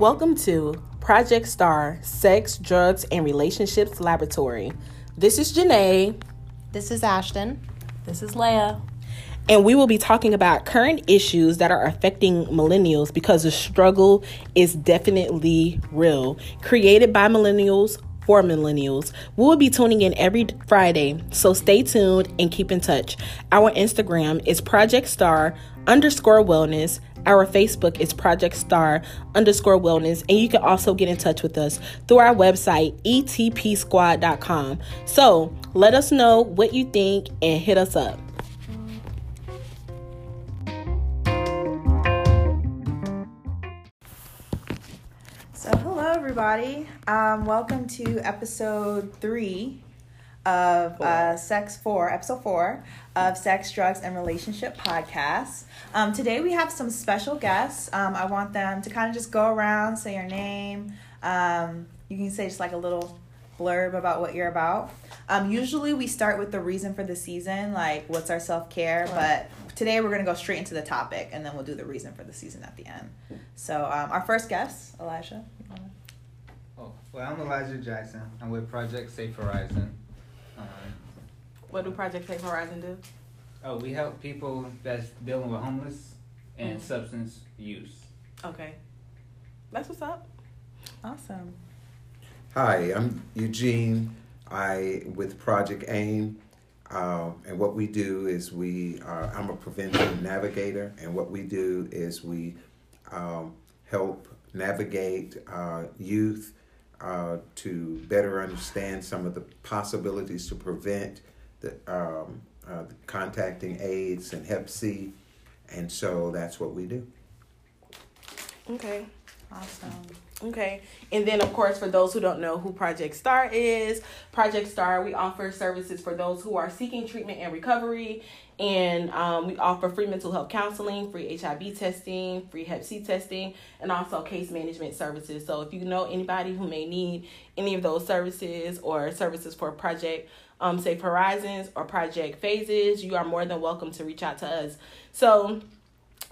Welcome to Project Star Sex, Drugs, and Relationships Laboratory. This is Janae. This is Ashton. This is Leia. And we will be talking about current issues that are affecting millennials because the struggle is definitely real. Created by millennials for millennials. We will be tuning in every Friday, so stay tuned and keep in touch. Our Instagram is Project Star underscore wellness. Our Facebook is Project Star underscore wellness, and you can also get in touch with us through our website, etpsquad.com. So let us know what you think and hit us up. So, hello everybody. Um, welcome to episode three of uh, Sex Four, episode four of Sex, Drugs, and Relationship podcast. Um, today we have some special guests. Um, I want them to kind of just go around, say your name. Um, you can say just like a little blurb about what you're about. Um, usually we start with the reason for the season, like what's our self care, but today we're gonna go straight into the topic, and then we'll do the reason for the season at the end. So, um, our first guest, Elijah. Oh, well, I'm Elijah Jackson. I'm with Project Safe Horizon. Um, What do Project Safe Horizon do? oh, we help people that's dealing with homeless and Mhm. substance use. Okay. That's what's up. Awesome. Hi, I'm Eugene. I with Project AIM, uh, and what we do is we are. I'm a prevention navigator, and what we do is we um, help navigate uh, youth uh, to better understand some of the possibilities to prevent the um, uh, contacting AIDS and Hep C, and so that's what we do. Okay. Awesome. Okay. And then, of course, for those who don't know who Project Star is, Project Star, we offer services for those who are seeking treatment and recovery. And um, we offer free mental health counseling, free HIV testing, free Hep C testing, and also case management services. So if you know anybody who may need any of those services or services for Project um, Safe Horizons or Project Phases, you are more than welcome to reach out to us. So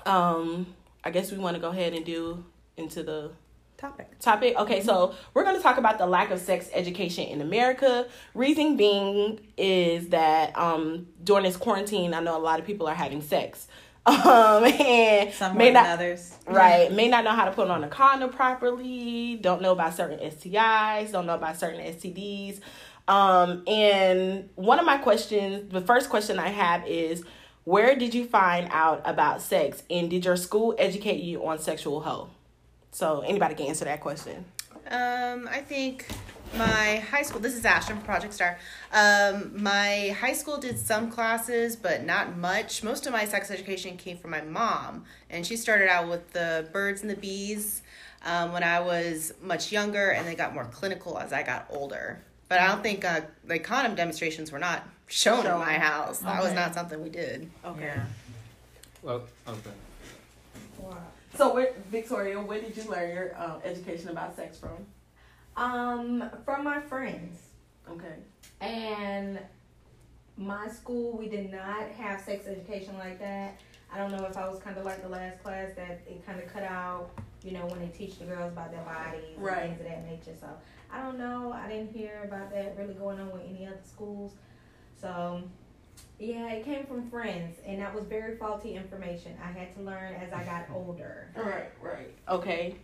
um, I guess we want to go ahead and do into the Topic. topic. Okay, so we're going to talk about the lack of sex education in America. Reason being is that um, during this quarantine, I know a lot of people are having sex. Um, and Some more may than not, others. right, may not know how to put on a condom properly, don't know about certain STIs, don't know about certain STDs. Um, and one of my questions, the first question I have is, where did you find out about sex, and did your school educate you on sexual health? So anybody can answer that question. Um, I think my high school. This is Ashton from Project Star. Um, my high school did some classes, but not much. Most of my sex education came from my mom, and she started out with the birds and the bees um, when I was much younger, and they got more clinical as I got older. But I don't think uh, like condom demonstrations were not shown Shown. in my house. That was not something we did. Okay. Yeah. Well, okay. So, where, Victoria, where did you learn your um, education about sex from? Um, from my friends. Okay. And my school, we did not have sex education like that. I don't know if I was kind of like the last class that it kind of cut out, you know, when they teach the girls about their bodies Right. and things of that nature. So I don't know. I didn't hear about that really going on with any other schools. So yeah, it came from friends, and that was very faulty information. I had to learn as I got older. Right, right. Okay.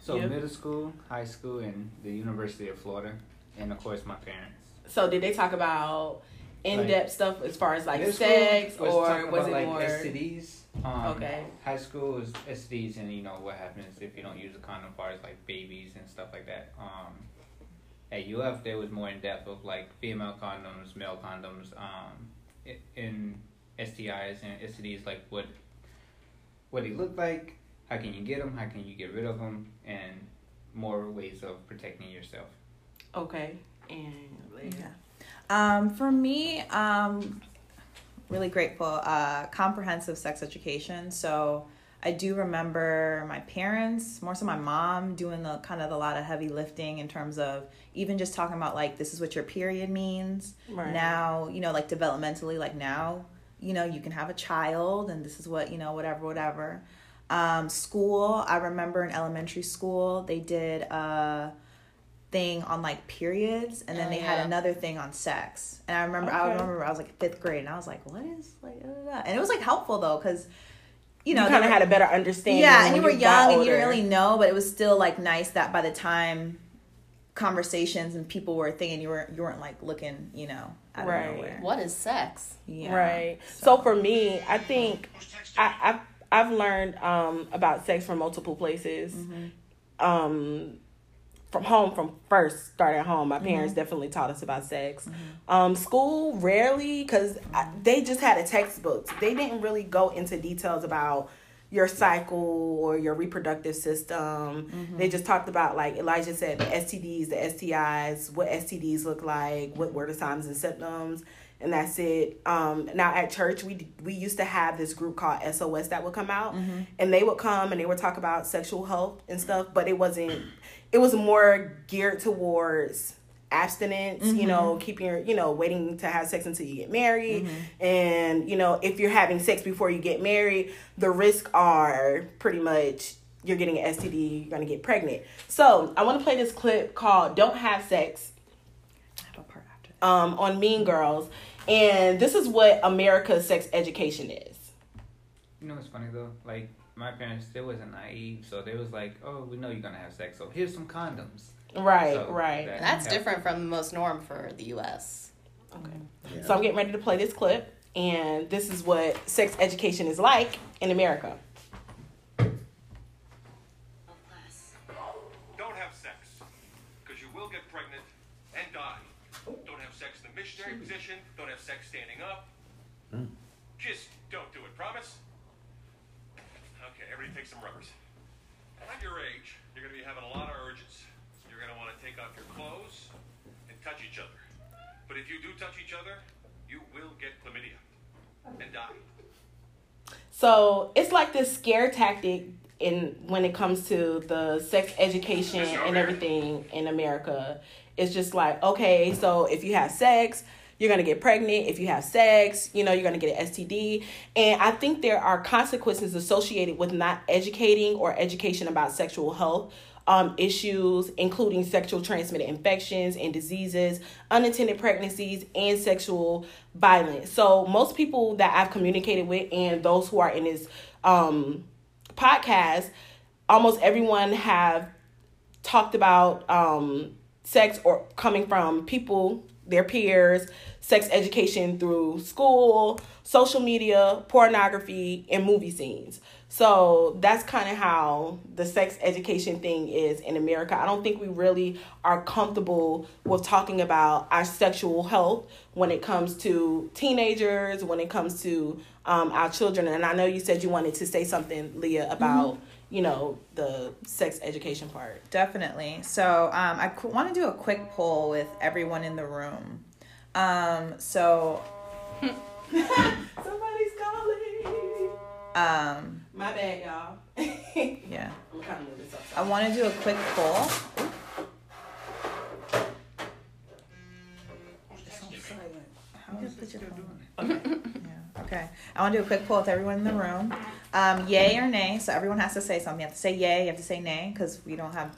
So Yeah. middle school, high school, and the University of Florida, and of course my parents. So, did they talk about in depth stuff as far as like sex, was or talking was about, it like more? STDs? Um, Okay. High school was STDs, and you know what happens if you don't use a condom, as far as like babies and stuff like that. Um, at UF, there was more in depth of like female condoms, male condoms, um, i- in STIs and STDs, like what what they look like, how can you get them, how can you get rid of them, and more ways of protecting yourself. Okay. And. Yeah. Um, for me, um, really grateful. Uh, comprehensive sex education. So I do remember my parents, more so my mom, doing the kind of a lot of heavy lifting in terms of even just talking about like this is what your period means. Right. Now, you know, like developmentally, like now, you know, you can have a child and this is what, you know, whatever, whatever. Um, school, I remember in elementary school, they did a thing on like periods and then Oh, they yeah. had another thing on sex. And I remember, I remember I was like fifth grade and I was like, what is like, and it was like helpful though, because you know, you kind of had a better understanding. yeah, and you were got young and you didn't really know, but it was still like nice that by the time conversations and people were thinking you were you weren't like looking, you know, out Right. nowhere. What is sex? Yeah. Right. So for me, I think I, I've I've learned um, about sex from multiple places. Um, from home, from first started at home, my mm-hmm. parents definitely taught us about sex. Mm-hmm. Um, school rarely, because they just had a textbook. They didn't really go into details about your cycle or your reproductive system. Mm-hmm. They just talked about like Elijah said, the STDs, the STIs, what STDs look like, what were the signs and symptoms, and that's it. Um, now at church, we we used to have this group called SOS that would come out, mm-hmm. and they would come and they would talk about sexual health and stuff, but it wasn't. It was more geared towards abstinence you mm-hmm. know keeping your you know waiting to have sex until you get married. Mm-hmm. And you know if you're having sex before you get married the risks are pretty much you're getting an std you're gonna get pregnant. So i want to play this clip called don't have sex I have a part after. Um, on mean girls and this is what america's sex education is You know what's funny though? Like my parents, they wasn't naive, so they was like, "Oh, we know you're gonna have sex, so here's some condoms." right So right that That's helped. different from the most norm for the U.S. okay so i'm getting ready to play this clip and this is what sex education is like in america missionary position. Don't have sex standing up. Hmm. Just don't do it. Promise? Okay, everybody take some rubbers. At your age, you're going to be having a lot of urges. You're going to want to take off your clothes and touch each other. But if you do touch each other, you will get chlamydia and die. So it's like this scare tactic in when it comes to the sex education and everything in America. It's just like, okay, so if you have sex, you're gonna get pregnant. If you have sex, you know, you're gonna get an STD. And I think there are consequences associated with not educating or education about sexual health um, issues, including sexual transmitted infections and diseases, unintended pregnancies, and sexual violence. So, most people that I've communicated with and those who are in this um, podcast, almost everyone have talked about um, sex or coming from people, their peers, sex education through school, social media, pornography, and movie scenes. So that's kind of how the sex education thing is in America. I don't think we really are comfortable with talking about our sexual health when it comes to teenagers, when it comes to um, our children. And I know you said you wanted to say something, Leah, about you know the sex education part. Definitely. So um, I qu- want to do a quick poll with everyone in the room. Um, so Somebody's calling. um, My bad, y'all. yeah, I'm kind of moving I want to do a quick poll. Yeah. Okay. I want to do a quick poll with everyone in the room. Um, yay or nay? So everyone has to say something. You have to say yay. You have to say nay because we don't have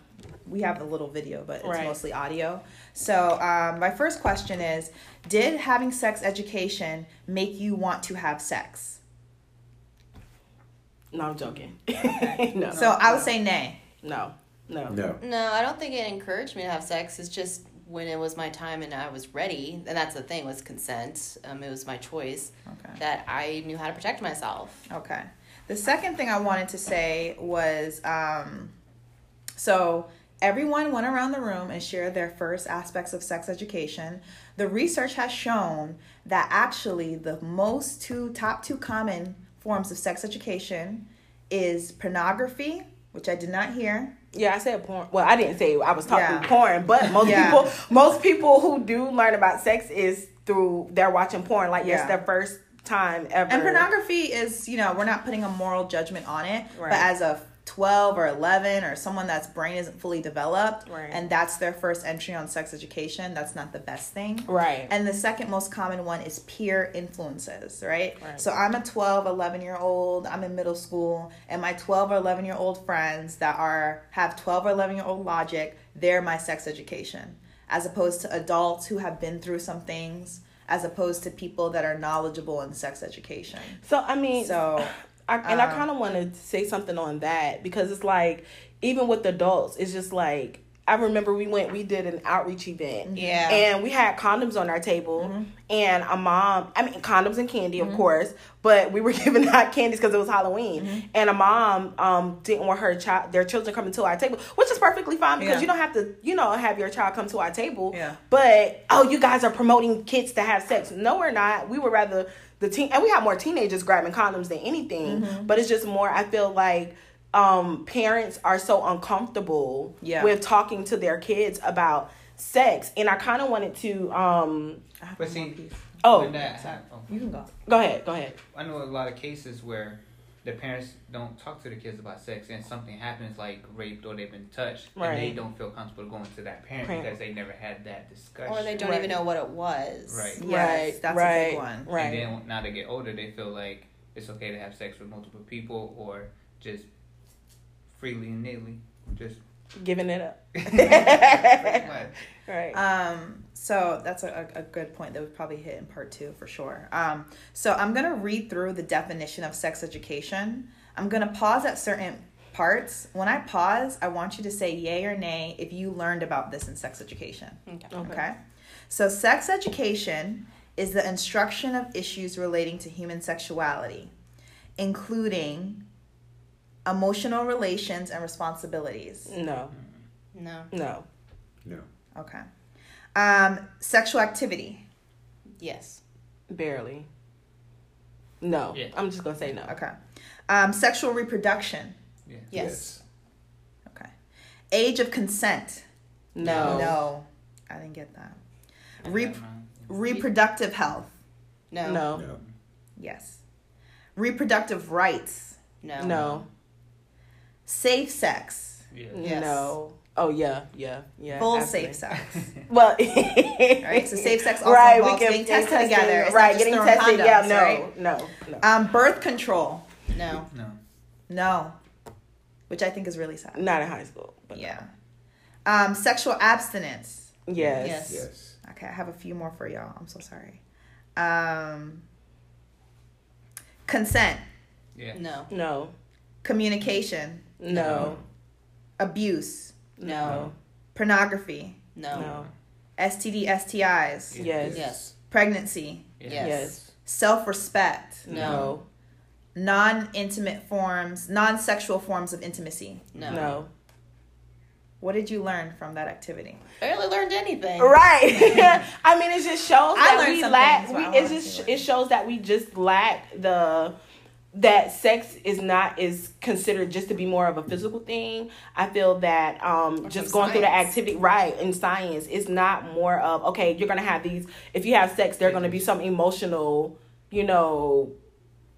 we have a little video, but it's Right. mostly audio. So um, my first question is: Did having sex education make you want to have sex? No, I'm joking. no. So I would say nay. no, no, No. No, I don't think it encouraged me to have sex. It's just when it was my time and I was ready, and that's the thing was consent. Um, it was my choice Okay. that I knew how to protect myself. Okay. The second thing I wanted to say was um, so everyone went around the room and shared their first aspects of sex education. The research has shown that actually the most two top two common forms of sex education is pornography, which I did not hear. Yeah, I said porn. Well, I didn't say I was talking Yeah. porn, but most Yeah. people, most people who do learn about sex is through they're watching porn. Like Yeah. it's their first time ever. And pornography is, you know, we're not putting a moral judgment on it, Right. but as a 12 or 11 or someone that's brain isn't fully developed Right. and that's their first entry on sex education that's not the best thing Right. and the second most common one is peer influences right, Right. so i'm a 12 11 year old i'm in middle school and my 12 or 11 year old friends that are have 12 or 11 year old logic they're my sex education as opposed to adults who have been through some things as opposed to people that are knowledgeable in sex education So I mean, so I, and I Um, kind of want to say something on that because it's like even with adults, it's just like I remember we went, we did an outreach event, Yeah. and we had condoms on our table, and a mom, I mean condoms and candy, Mm-hmm. of course, but we were giving out candies because it was Halloween, Mm-hmm. and a mom um didn't want her child, their children coming to our table, which is perfectly fine because Yeah. you don't have to, you know, have your child come to our table, Yeah. but oh, you guys are promoting kids to have sex. No, we're not. We would rather the teen and we have more teenagers grabbing condoms than anything. Mm-hmm. But it's just more. I feel like um, parents are so uncomfortable Yeah. with talking to their kids about sex, and I kind of wanted to. Um, I have But see, oh, when that hap- oh, you can go go ahead. Go ahead. I know a lot of cases where the parents don't talk to the kids about sex and something happens like raped or they've been touched and they don't feel comfortable going to that parent Parent. because they never had that discussion. Or they don't Right. even know what it was. Right. Yes, that's a right, big one. Right. And then now they get older, they feel like it's okay to have sex with multiple people or just freely and nilly, just Giving it up. right. Um, so that's a, a a good point that we probably hit in part two for sure. Um, so I'm gonna read through the definition of sex education. I'm gonna pause at certain parts. When I pause, I want you to say yay or nay if you learned about this in sex education. Okay. Okay. Okay. So sex education is the instruction of issues relating to human sexuality, including emotional relations and responsibilities. No. No. No. No. Okay. Um, sexual activity. Yes. Barely. No. Yeah. I'm just gonna say no. Okay. Um, sexual reproduction. Yeah. Yes. Okay. Age of consent. No. No. I didn't get that. Re- reproductive health. No. No. No. Yes. Reproductive rights. No. No. Safe sex. Yeah. Yes. No. Oh yeah, yeah, yeah. Full absolutely. safe sex. Well, right. So safe sex also right, involves getting tested together. It's right, getting throwing tested. yeah, no, right? no, no, Um, birth control. No. No. No. Which I think is really sad. not in high school. But Yeah. Um, sexual abstinence. Yes. Yes. Yes. Okay, I have a few more for y'all. I'm so sorry. Um, consent, Yeah. No. No. communication, No. abuse, No. pornography, No. No. STD, STIs, Yeah. Yes. Yes. pregnancy, Yes. Yes. self respect, No. non intimate forms, non sexual forms of intimacy. No. No. What did you learn from that activity? Barely learned anything. Right. I mean, it just shows I that we lack. things, We, it just it shows that we just lack the that sex is not is considered just to be more of a physical thing. I feel that um just some going through the activity right in science is not more of okay, you're gonna have these if you have sex, there are gonna be some emotional, you know,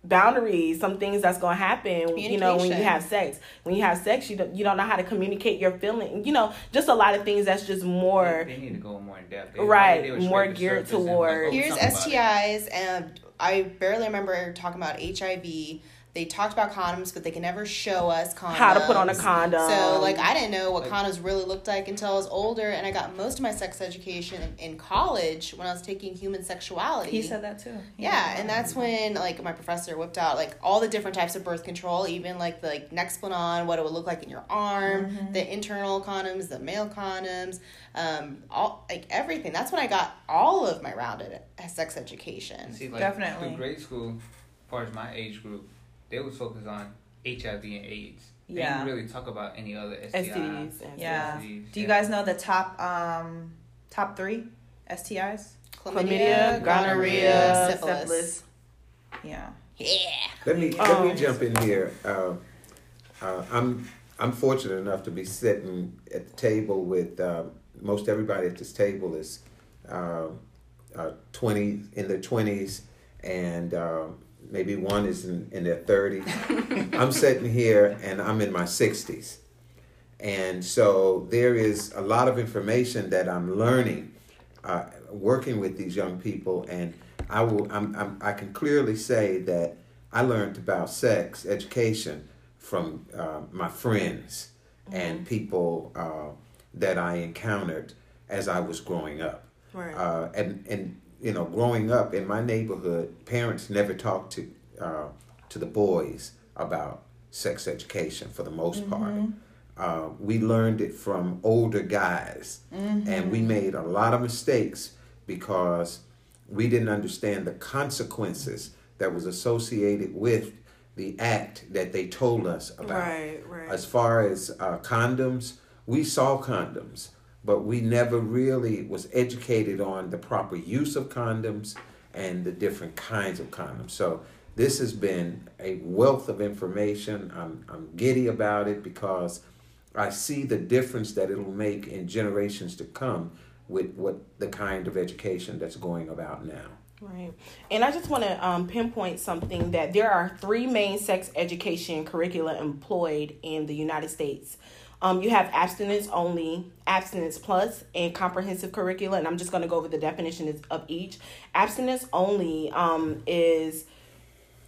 boundaries, some things that's gonna happen, you know, when you have sex. When you have sex, you don't you don't know how to communicate your feeling. You know, just a lot of things that's just more They, they need to go more in depth. They, Right, they more geared surface and like, toward- oh, Here's something about it. STIs, and I barely remember talking about HIV. They talked about condoms, but they can never show us condoms. how to put on a condom. So, like, I didn't know what condoms really looked like until I was older, and I got most of my sex education in, in college when I was taking human sexuality. He said that too. Yeah, and that's when like my professor whipped out like all the different types of birth control, even like the like Nexplanon, what it would look like in your arm, the internal condoms, the male condoms, um, all like everything. That's when I got all of my rounded sex education. See, like, Definitely. Through grade school, as far as my age group, they would focus on HIV and AIDS. They Yeah. didn't really talk about any other STIs. STDs. Yeah. STDs, Do you yeah. guys know the top um top three STIs? Chlamydia, gonorrhea, syphilis. Yeah. Yeah. Let me let me Um, jump in here. Uh, uh, I'm I'm fortunate enough to be sitting at the table with uh, most everybody at this table is uh, uh, twenty in their twenties and uh, maybe one is in, in their 30s. I'm sitting here and I'm in my 60s. And so there is a lot of information that I'm learning uh, working with these young people. And I, will, I'm, I'm, I can clearly say that I learned about sex education from uh, my friends and people uh, that I encountered as I was growing up. Right. Uh, and, and, you know, growing up in my neighborhood, parents never talked to, uh, to the boys about sex education for the most part. Uh, we learned it from older guys, and we made a lot of mistakes because we didn't understand the consequences that was associated with the act that they told us about. Right, right. As far as uh, condoms, we saw condoms, but we never really was educated on the proper use of condoms and the different kinds of condoms. So this has been a wealth of information. I'm, I'm giddy about it because I see the difference that it'll make in generations to come with what the kind of education that's going about now. Right. And I just want to um, pinpoint something that there are three main sex education curricula employed in the United States. Um, you have abstinence only, abstinence plus, and comprehensive curricula. And I'm just going to go over the definitions of each. Abstinence only um, is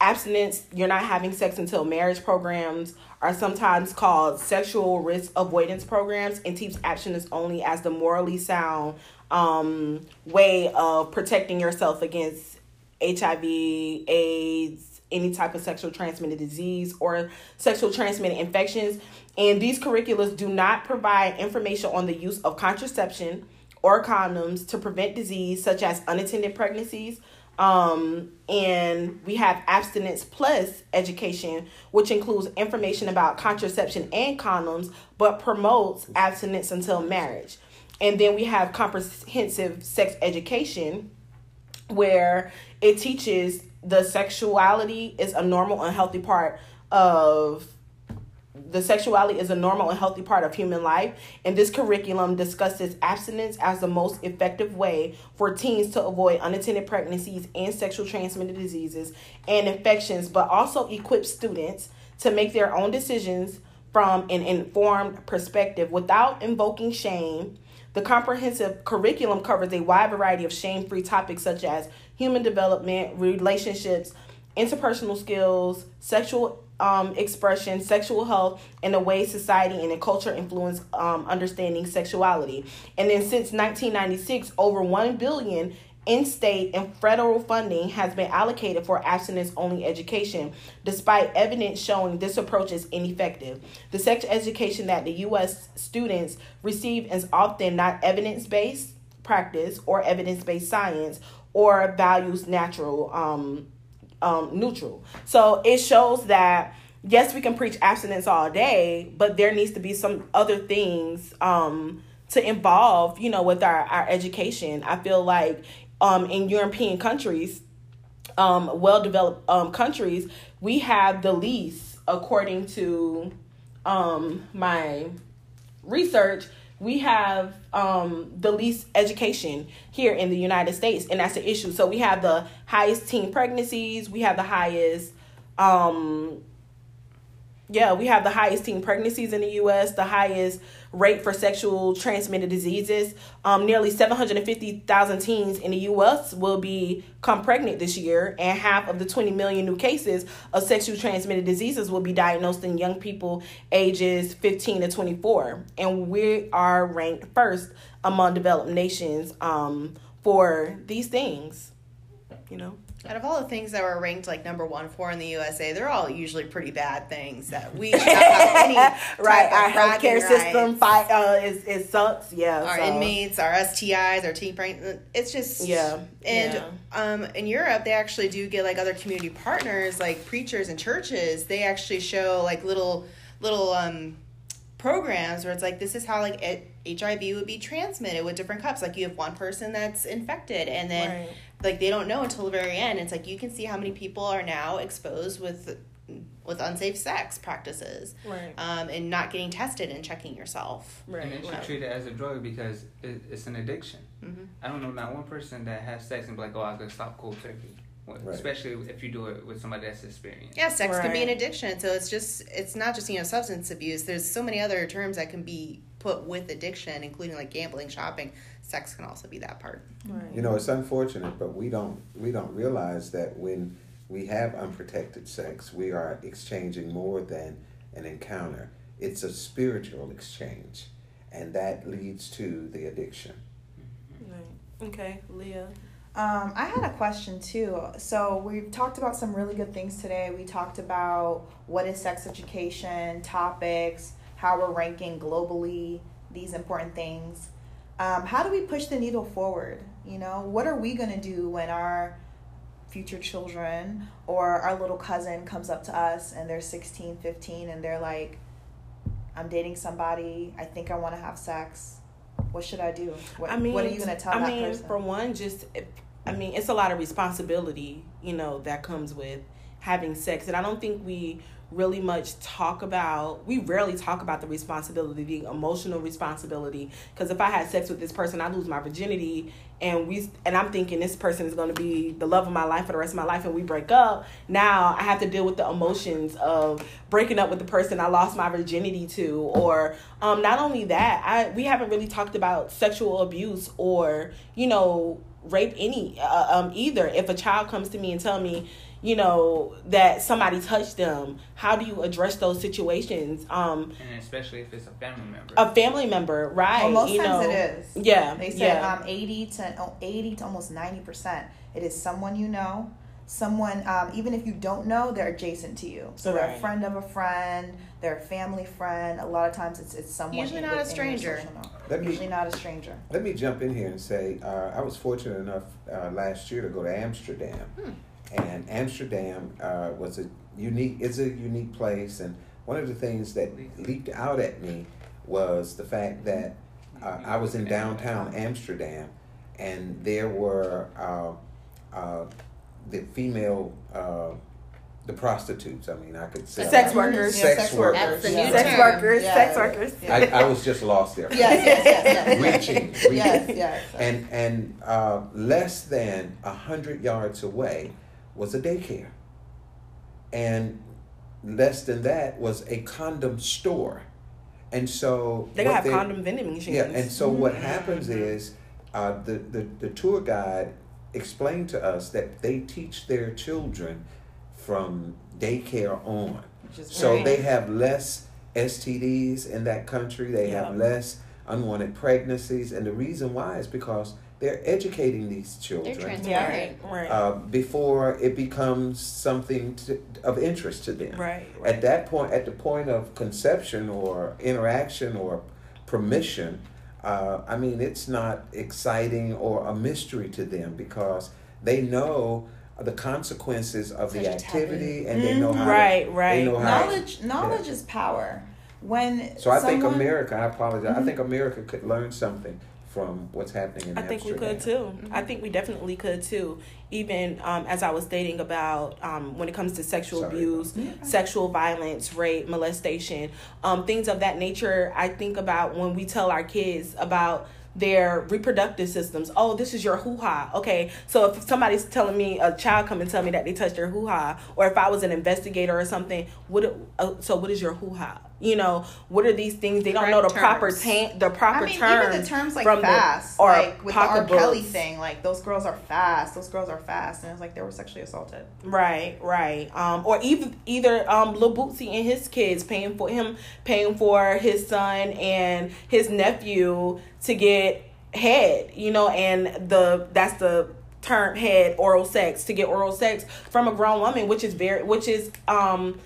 abstinence, you're not having sex until marriage programs are sometimes called sexual risk avoidance programs and teach abstinence only as the morally sound um, way of protecting yourself against HIV, AIDS, any type of sexual transmitted disease or sexual transmitted infections. And these curriculums do not provide information on the use of contraception or condoms to prevent disease such as unattended pregnancies, um, and we have abstinence plus education, which includes information about contraception and condoms, but promotes abstinence until marriage. And then we have comprehensive sex education, where it teaches the sexuality is a normal and healthy part of the sexuality is a normal and healthy part of human life, and this curriculum discusses abstinence as the most effective way for teens to avoid unattended pregnancies and sexual transmitted diseases and infections, but also equips students to make their own decisions from an informed perspective without invoking shame. The comprehensive curriculum covers a wide variety of shame free topics such as human development, relationships, interpersonal skills, sexual um, expression, sexual health, and the way society and the culture influence um, understanding sexuality. And then since 1996, over 1 billion in state and federal funding has been allocated for abstinence only education, despite evidence showing this approach is ineffective. The sex education that the U.S. students receive is often not evidence based practice or evidence based science or values natural um, um, neutral. So it shows that yes, we can preach abstinence all day, but there needs to be some other things um, to involve, you know, with our, our education. I feel like um, in European countries, um, well developed um, countries, we have the least, according to um, my research, we have um, the least education here in the United States, and that's the issue. So we have the highest teen pregnancies, we have the highest, um, yeah, we have the highest teen pregnancies in the U.S., the highest rate for sexual transmitted diseases. Um, nearly 750,000 teens in the U.S. will become pregnant this year, and half of the 20 million new cases of sexually transmitted diseases will be diagnosed in young people ages 15 to 24. And we are ranked first among developed nations um, for these things, you know? Out of all the things that were ranked like number one for in the USA, they're all usually pretty bad things that we have any right, type our of bragging healthcare system rights. fight uh, is it sucks. Yeah, our so- inmates, our STIs, our teen pregnant. It's just Yeah, And yeah. um, in Europe, they actually do get like other community partners, like preachers and churches. They actually show like little little um, programs where it's like this is how like it, HIV would be transmitted with different cups. Like you have one person that's infected, and then Right. Like they don't know until the very end. It's like you can see how many people are now exposed with with unsafe sex practices, Right. um, and not getting tested and checking yourself. Right, and they should right. treat it as a drug because it, it's an addiction. Mhm. I don't know not one person that has sex and be like, oh, I could stop cold turkey. Right. especially if you do it with somebody that's experienced. Yeah, sex can be an addiction. So it's just it's not just you know substance abuse. There's so many other terms that can be put with addiction, including like gambling, shopping. Sex can also be that part. You know, it's unfortunate, but we don't we don't realize that when we have unprotected sex, we are exchanging more than an encounter. It's a spiritual exchange, and that leads to the addiction. Right. Okay, Leah. Um, I had a question too. So we've talked about some really good things today. We talked about what is sex education, topics, how we're ranking globally, these important things. Um, how do we push the needle forward? You know, what are we gonna do when our future children or our little cousin comes up to us and they're 16, 15 and they're like, I'm dating somebody, I think I wanna have sex. What should I do? What, I mean, what are you gonna tell I that mean, person? for one, just I mean, it's a lot of responsibility, you know, that comes with having sex, and I don't think we really much talk about. We rarely talk about the responsibility, the emotional responsibility. Because if I had sex with this person, I lose my virginity, and we, and I'm thinking this person is going to be the love of my life for the rest of my life, and we break up. Now I have to deal with the emotions of breaking up with the person I lost my virginity to, or um, not only that, I we haven't really talked about sexual abuse or you know rape any uh, um either if a child comes to me and tell me you know that somebody touched them how do you address those situations um And especially if it's a family member. a family member right Well, most you times know it is. yeah They said yeah. um, 80 to oh, 80 to almost 90%. It is someone you know, someone, um, even if you don't know, they're adjacent to you. So they're a friend of a friend, they're a family friend. A lot of times it's, it's someone. Usually not a stranger. Let me- Usually not a stranger. Let me jump in here and say uh, I was fortunate enough uh, last year to go to Amsterdam, and Amsterdam uh, was a unique. It's a unique place, and one of the things that leaped out at me was the fact that uh, I was in downtown Amsterdam, and there were uh, uh, the female. Uh, the prostitutes. I mean, I could say sex workers Sex sex workers. That's the Yeah. new sex term. workers Yeah. sex workers I, I was just lost there. Yes, yes, yes, yes. Reaching, reaching. Yes, yes. And and uh, less than a hundred yards away was a daycare, and less than that was a condom store, and so they what gotta have they- condom vending machines Yeah, and so what happens is uh, the, the the tour guide explained to us that they teach their children from daycare on. Which is So great. they have less STDs in that country. They have less unwanted pregnancies, and the reason why is because they're educating these They're children transparent. right right uh, before it becomes something to, of interest to them. right At that point, at the point of conception or interaction or permission, uh, I mean, it's not exciting or a mystery to them because they know the consequences of the Such a activity taboo. and they know how. to- right right They know how. knowledge knowledge is power. When So I think America. I apologize. I Mhm. think America could learn something from what's happening in I think we could too. I think we definitely could too. Even um, as I was stating about um, when it comes to sexual Sorry. abuse, sexual violence, rape, molestation, um, things of that nature. I think about when we tell our kids about their reproductive systems. Oh, this is your hoo ha. Okay, so if somebody's telling me a child come and tell me that they touched their hoo ha, or if I was an investigator or something, what? it- Uh, so what is your hoo ha? You know, what are these things? They don't know the Correct proper terms. tam- the proper I mean, terms. even the terms like from the- fast, or like with the R. Kelly thing, like those girls are fast, those girls are fast, and it's like they were sexually assaulted. Right, right. Um, or even either um Lil Boosie and his kids paying for him paying for his son and his nephew to get head, you know, and the that's the term head oral sex to get oral sex from a grown woman, which is very which is um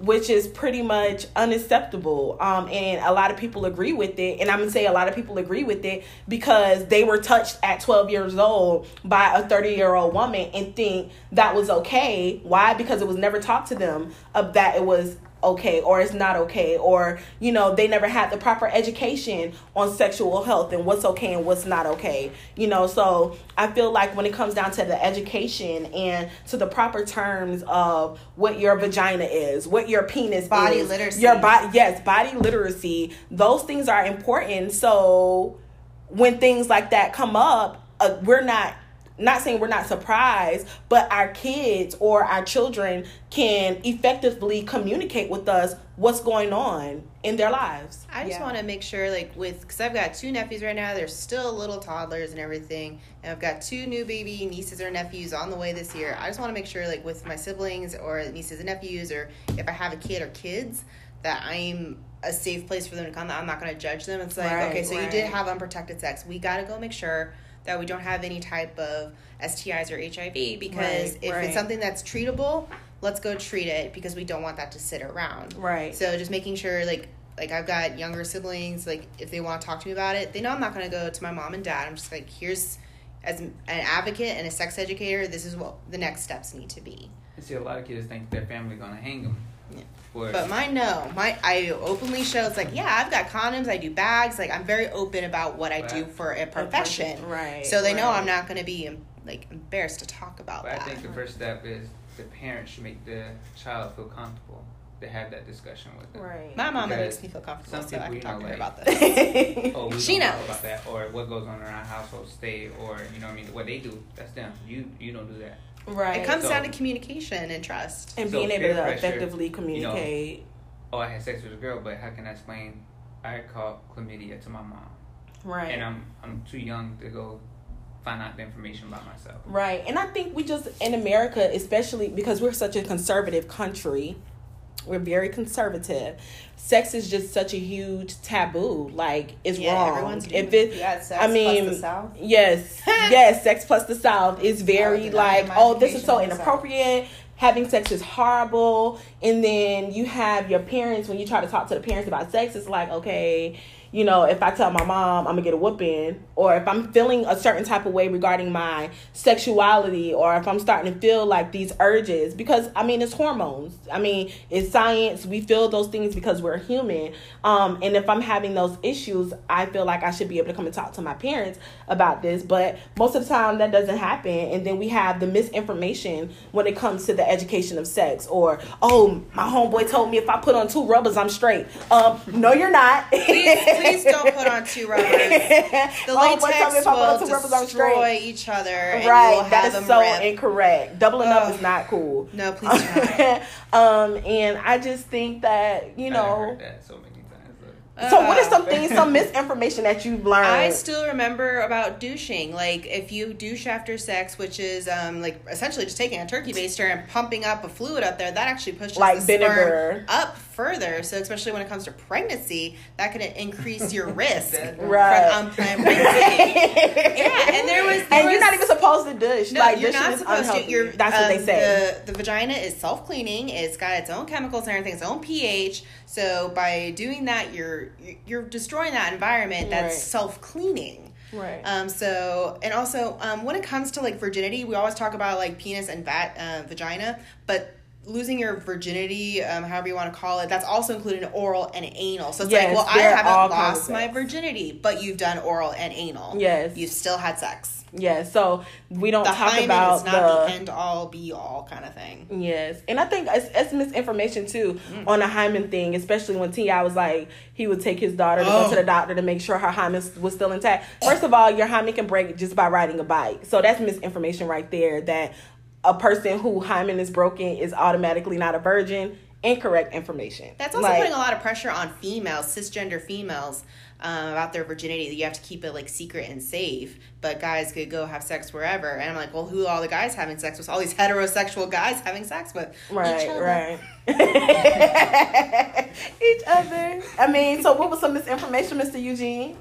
which is pretty much unacceptable. Um, and a lot of people agree with it. And I'm gonna say a lot of people agree with it because they were touched at 12 years old by a 30 year old woman and think that was okay. Why? Because it was never taught to them of that it was okay or it's not okay or you know they never had the proper education on sexual health and what's okay and what's not okay you know so i feel like when it comes down to the education and to the proper terms of what your vagina is what your penis Body is literacy. your body yes body literacy those things are important so when things like that come up uh, we're not not saying we're not surprised, but our kids or our children can effectively communicate with us what's going on in their lives. I just Yeah. want to make sure, like, with because I've got two nephews right now. They're still little toddlers and everything, and I've got two new baby nieces or nephews on the way this year. I just want to make sure, like, with my siblings or nieces and nephews, or if I have a kid or kids, that I'm a safe place for them to come. That I'm not going to judge them. It's like, Right, okay, so you did have unprotected sex. We got to go make sure that we don't have any type of STIs or HIV because Right, if right. it's something that's treatable, let's go treat it because we don't want that to sit around. Right. So just making sure like like I've got younger siblings, like if they want to talk to me about it, they know I'm not gonna go to my mom and dad. I'm just like, here's as an advocate and a sex educator, this is what the next steps need to be. I see a lot of kids think their family gonna hang them. Yeah. For, But mine, no. My I openly show it's like, yeah, I've got condoms, I do bags, like I'm very open about what I do for a profession. Right. So they know. I'm not gonna be um, like embarrassed to talk about but I think the first step is the parents should make the child feel comfortable to have that discussion with them. Right. My mama Because makes me feel comfortable, some so I people, can you talk know, to her like- about this. Oh, She don't know knows. about that, or what goes on in our household stay, or you know, what I mean, what they do, that's them. You you don't do that. Right. It comes So- down to communication and trust. and So being able to pressure, effectively you know, communicate. Oh, I had sex with a girl, but how can I explain? I caught chlamydia to my mom, right. and I'm I'm too young to go find out the information about myself. Right. And I think we just, in America, especially because we're such a conservative country, we're very conservative. Sex is just such a huge taboo. Like, it's Yeah, wrong. everyone's if it, sex I mean, plus the South. yes, yes, sex plus the South is very like, oh, this is so in the South. inappropriate. Having sex is horrible. And then you have your parents, when you try to talk to the parents about sex, it's like, okay, you know, if I tell my mom I'm gonna get a whooping, or if I'm feeling a certain type of way regarding my sexuality, or if I'm starting to feel like these urges, because I mean, it's hormones. I mean, it's science. We feel those things because we're human. Um, and if I'm having those issues, I feel like I should be able to come and talk to my parents about this. But most of the time, that doesn't happen. And then we have the misinformation when it comes to the education of sex, or oh, my homeboy told me if I put on two rubbers, I'm straight. Um, no, you're not. Please don't put on two rubbers. The My homeboy told me latex if I put will two rubbers, I'm destroy each other, and you Right, have that is them so rip. incorrect. Doubling up is not cool. No, please do um, and I just think that you I know. So many times. Look. So what is Uh, some things, some misinformation that you've learned? I still remember about douching. Like if you douche after sex, which is um like essentially just taking a turkey baster and pumping up a fluid up there, that actually pushes Like the sperm vinegar. up further. So especially when it comes to pregnancy, that could increase your risk Right. from unplanned pregnancy. yeah, and there was there and you're not even supposed to douche. No, like you're not supposed unhealthy. to. You're, That's what they um, say. The, the vagina is self cleaning. It's got its own chemicals and everything, its own pH. So by doing that, you're you're destroying that environment that's Right. self cleaning. right. Um, so and also um, when it comes to like virginity, we always talk about like penis and vat, uh, vagina, but losing your virginity, um, however you want to call it, that's also including oral and anal. So it's Yes, like, well, I haven't all kinds of lost my virginity, but you've done oral and anal. Yes. you've still had sex. Yeah. So we don't The talk about is not the, end all be all kind of thing. Yes, and I think it's, it's misinformation too Mm. on the hymen thing, especially when T.I. was like he would take his daughter to go Oh. to the doctor to make sure her hymen was still intact. First of all, your hymen can break just by riding a bike, so that's misinformation right there. That a person who hymen is broken is automatically not a virgin. Incorrect information. That's also Like, putting a lot of pressure on females, cisgender females, um, about their virginity. That you have to keep it like secret and safe. But guys could go have sex wherever. And I'm like, well, who are all the guys having sex with? All these heterosexual guys having sex with each Right, other. right. Each other. I mean, so what was some misinformation, Mr. Eugene?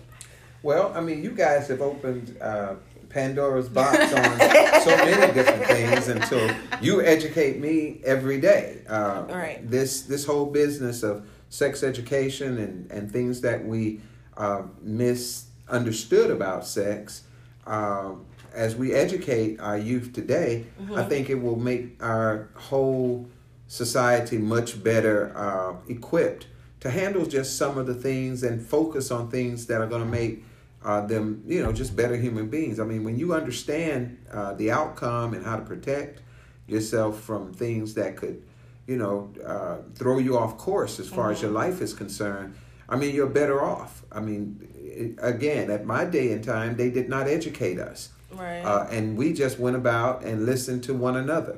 Well, I mean, you guys have opened uh, Pandora's box on so many different things until you educate me every day. Uh, Right. This this whole business of sex education and and things that we uh, misunderstood about sex. Um, as we educate our youth today, I think it will make our whole society much better uh, equipped to handle just some of the things and focus on things that are going to make uh, them, you know, just better human beings. I mean, when you understand uh, the outcome and how to protect yourself from things that could, you know, uh, throw you off course as far as your life is concerned, I mean, you're better off. I mean, again, at my day and time, they did not educate us. Right. Uh, and we just went about and listened to one another.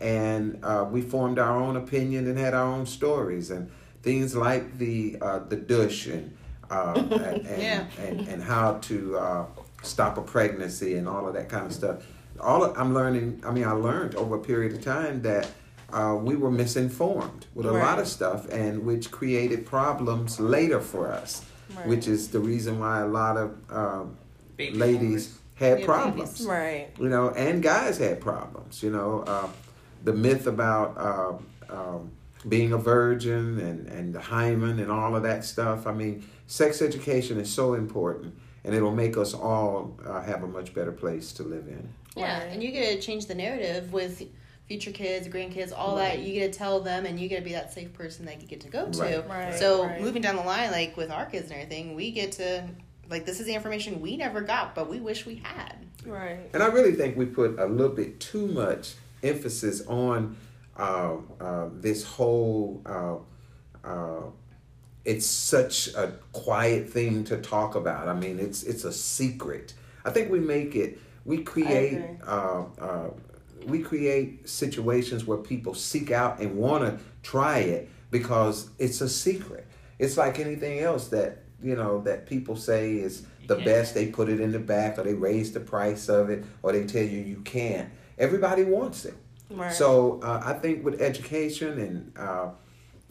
And uh, we formed our own opinion and had our own stories and things like the uh, the douche and uh, and, and, Yeah. and and how to uh, stop a pregnancy and all of that kind of stuff. All of, I'm learning. I mean, I learned over a period of time that uh, we were misinformed with a lot of stuff, and which created problems later for us. Right. Which is the reason why a lot of um, ladies boomers. had Yeah, problems right. you know, and guys had problems. You know, uh, the myth about uh, um, being a virgin and and the hymen and all of that stuff. I mean, sex education is so important, and it'll make us all uh, have a much better place to live in. Yeah, Right. and you get to change the narrative with future kids, grandkids, all that. You get to tell them, and you get to be that safe person that you get to go to. Right. Right, So right. moving down the line, like with our kids and everything, we get to like this is the information we never got, but we wish we had. Right. And I really think we put a little bit too much emphasis on uh, uh, this whole. Uh, uh, it's such a quiet thing to talk about. I mean, it's it's a secret. I think we make it. We create. Agree. We create situations where people seek out and want to try it because it's a secret. It's like anything else that you know that people say is the can't. best. They put it in the back, or they raise the price of it, or they tell you you can't. Everybody wants it. Right. So uh, I think with education and uh,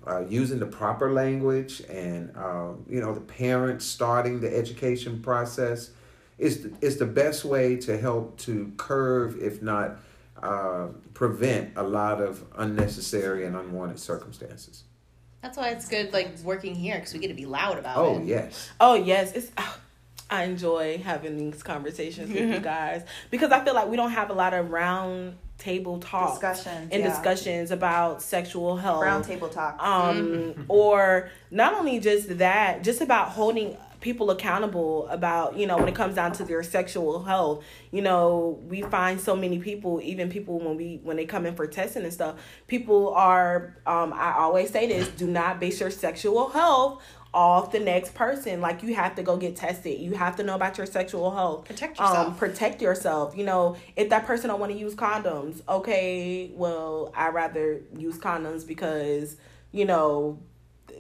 uh, using the proper language and uh, you know the parents starting the education process is the, is the best way to help to curve, if not uh, prevent, a lot of unnecessary and unwanted circumstances. That's why it's good, like working here, because we get to be loud about Oh it. Oh yes, Oh yes, it's. I enjoy having these conversations with you guys because I feel like we don't have a lot of round table talks Discussions, and yeah. discussions about sexual health, Round table talk. um, or not only just that, just about holding people accountable about you know when it comes down to their sexual health you know we find so many people even people when we when they come in for testing and stuff people are um i always say this do not base your sexual health off the next person like you have to go get tested you have to know about your sexual health Protect yourself. um, yourself. protect yourself you know if that person don't want to use condoms okay well i rather use condoms because you know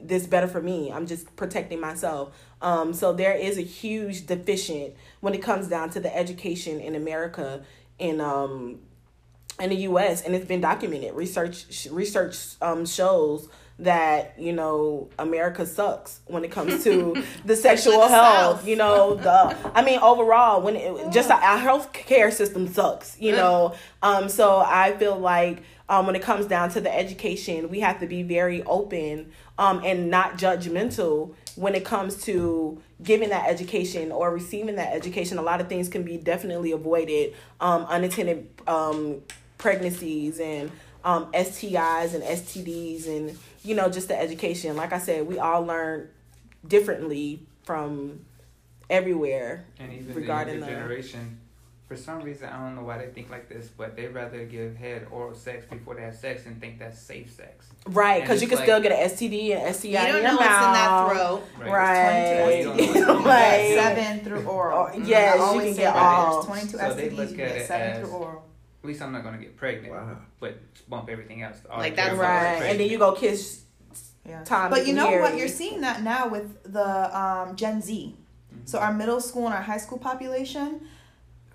this better for me. I'm just protecting myself. Um, so there is a huge deficient when it comes down to the education in america in um, in the us and it's been documented. Research research um, shows that you know america sucks when it comes to the sexual the health South. you know the i mean overall when it just our health care system sucks you know? Um so i feel like um when it comes down to the education we have to be very open um and not judgmental when it comes to giving that education or receiving that education. A lot of things can be definitely avoided um unattended um pregnancies and um STIs and STDs and you know just the education. Like I said we all learn differently from everywhere And even regarding the the- generation, for some reason, I don't know why they think like this, but they rather give head oral sex before they have sex and think that's safe sex. right because you can like- still get an STD and STI You don't your know what's in that throat. right Well, you don't know what's in Right. seven through oral. Oh, yes, I you can get that. all. There's 22 So they STDs, look you at get seven as- through oral. At least I'm not gonna get pregnant, wow. but bump everything else. All Like that's right and then you go kiss Yeah. Tom, But you and know what? You're seeing that now with the um, Gen Z. So our middle school and our high school population,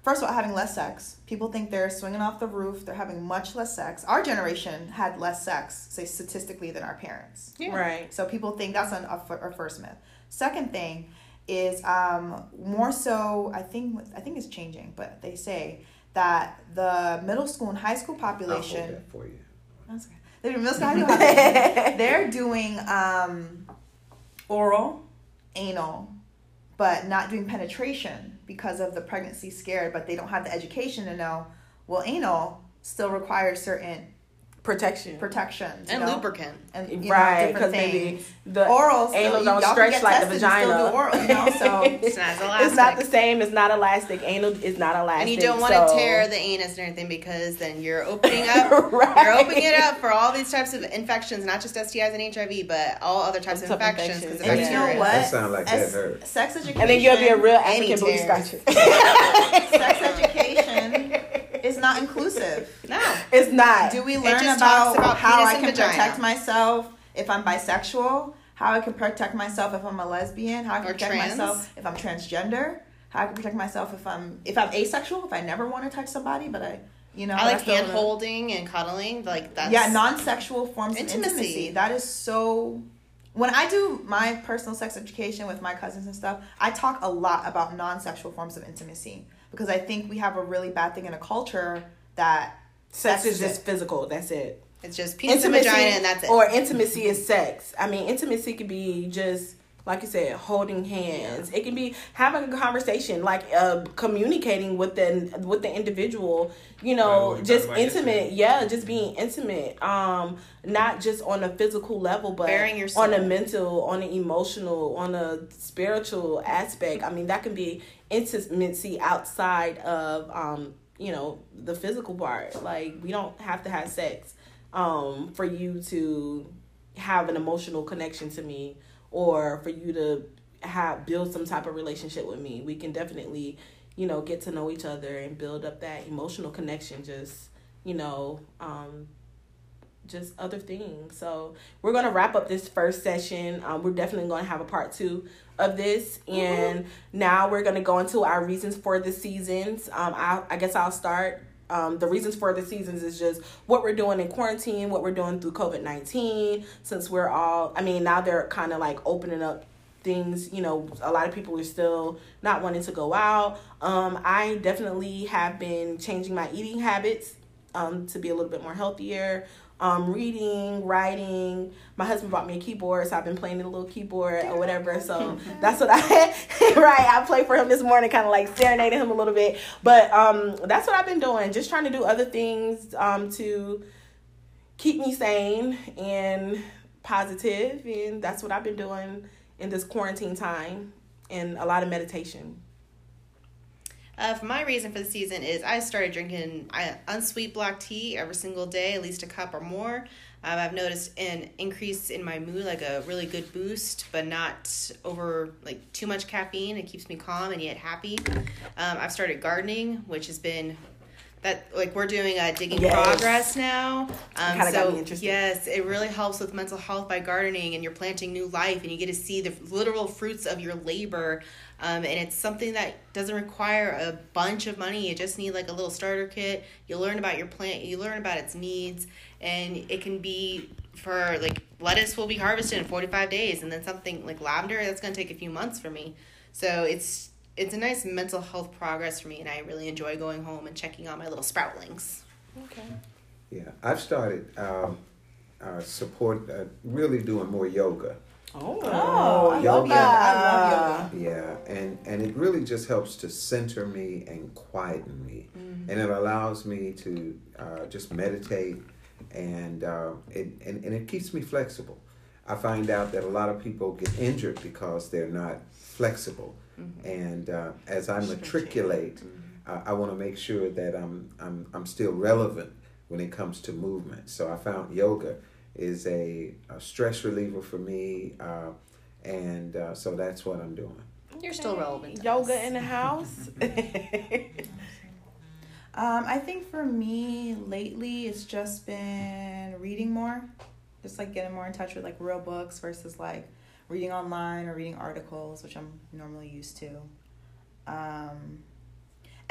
first of all, having less sex. People think they're swinging off the roof. They're having much less sex. Our generation had less sex, say statistically, than our parents. Yeah. right So people think that's an, a, f- a first myth. Second thing is um, more so. I think I think it's changing, but they say that the middle school and high school I'll hold population. that for you. That's okay. They're middle school, high school population, They're doing um, oral, anal, but not doing penetration because of the pregnancy scared. But they don't have the education to know. Well, anal still requires certain protection. protections and know? lubricant. and you right, because maybe the oral still, anal you- don't stretch like the tested and still vagina. do oral, you know, so It's not elastic. it's not the same. It's not elastic. Anal is not elastic. and you don't want to so- tear the anus and everything because then you're opening up Right. you're opening it up for all these types of infections, not just STIs and HIV, but all other types of infections because of infections. you know bacteria. what That sound like that As- hurt. sex education And then you'll be a real Any African booty tears. scratcher. sex education is not inclusive No. It's not. do we learn about, about how penis I can vagina. protect myself if I'm bisexual, how I can protect myself if I'm a lesbian, how I can Or protect trans. myself if I'm transgender, how I can protect myself if I'm if I'm asexual, if I never want to touch somebody, but I you know I like feel hand holding and cuddling. Like that's yeah, non-sexual forms Intimacy. of intimacy. That is so. When I do my personal sex education with my cousins and stuff, I talk a lot about non-sexual forms of intimacy because I think we have a really bad thing in a culture that Sex That's is just it. physical. That's it. It's just penis and vagina, and that's it. Or intimacy is sex. I mean, intimacy could be just like you said, holding hands. It can be having a conversation, like uh, communicating with the with the individual. You know, what we just intimate. Yeah, just being intimate. Um, not just on a physical level, but your on a mental, on an emotional, on a spiritual aspect. I mean, that can be intimacy outside of um, you know, the physical part. Like we don't have to have sex um for you to have an emotional connection to me or for you to have build some type of relationship with me. We can definitely, you know, get to know each other and build up that emotional connection just, you know, um just other things. So we're gonna wrap up this first session. Um, we're definitely gonna have a part two of this, and now we're gonna go into our reasons for the seasons. Um, I, I guess I'll start. Um, the reasons for the seasons is just what we're doing in quarantine, what we're doing through COVID nineteen. Since we're all, I mean, now they're kind of like opening up things. You know, a lot of people are still not wanting to go out. Um, I definitely have been changing my eating habits um, to be a little bit more healthier. Um, reading, writing. My husband bought me a keyboard, so I've been playing a little keyboard or whatever. So that's what I right. I played for him this morning, kind of like serenading him a little bit. But um, that's what I've been doing. Just trying to do other things um, to keep me sane and positive, and that's what I've been doing in this quarantine time. And a lot of meditation. Uh, for my reason for the season is I started drinking uh, unsweet black tea every single day, at least a cup or more. Um, I've noticed an increase in my mood, like a really good boost, but not over like too much caffeine. It keeps me calm and yet happy. Um, I've started gardening, which has been that like we're doing a digging Yes. progress now. Um, so yes, it really helps with mental health by gardening, and you're planting new life, and you get to see the literal fruits of your labor. Um, and it's something that doesn't require a bunch of money. You just need like a little starter kit. You learn about your plant. You learn about its needs, and it can be for like lettuce will be harvested in 45 days, and then something like lavender that's going to take a few months for me. So it's it's a nice mental health progress for me, and I really enjoy going home and checking on my little sproutlings. Okay. Yeah, I've started um, uh, support uh, really doing more yoga. Oh, Oh, I love Yoga. yoga. I love yoga. Yeah, and and it really just helps to center me and quieten me, Mm-hmm. and it allows me to uh, just meditate, and, uh, it, and and it keeps me flexible. I find out that a lot of people get injured because they're not flexible, Mm-hmm. and uh, as I matriculate, Mm-hmm. I want to make sure that I'm I'm I'm still relevant when it comes to movement. So I found yoga is a, a stress reliever for me, uh, and uh, so that's what I'm doing. You're still relevant. to Yoga us. in the house. Um, I think for me lately, it's just been reading more, just like getting more in touch with like real books versus like reading online or reading articles, which I'm normally used to. Um,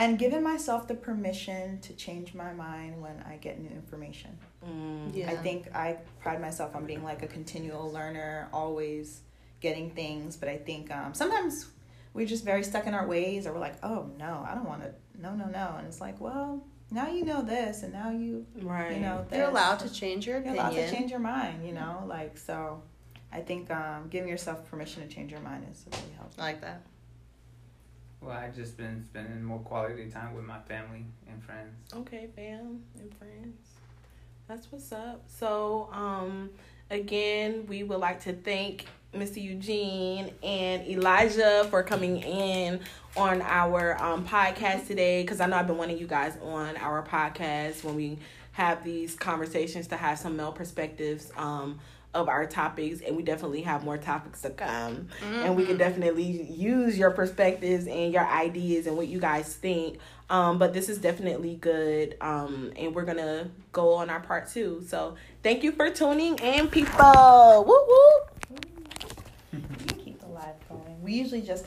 and giving myself the permission to change my mind when I get new information. Mm. Yeah. I think I pride myself on being like a continual learner, always getting things. But I think um, sometimes we're just very stuck in our ways, or we're like, oh no, I don't want to, no, no, no. And it's like, well, now you know this, and now you, Right. you know, You're allowed to change your You're allowed to change your mind, you know, like so. I think um, giving yourself permission to change your mind is really helpful. I like that. Well, I've just been spending more quality time with my family and friends. Okay, fam and friends. That's what's up. So, um, again, we would like to thank Mr. Eugene and Elijah for coming in on our um, podcast today because I know I've been wanting you guys on our podcast when we have these conversations to have some male perspectives um, of our topics and we definitely have more topics to come. And we can definitely use your perspectives and your ideas and what you guys think. Um, but this is definitely good um, and we're gonna go on our part two so thank you for tuning in people. Woo woo keep the live going. We usually just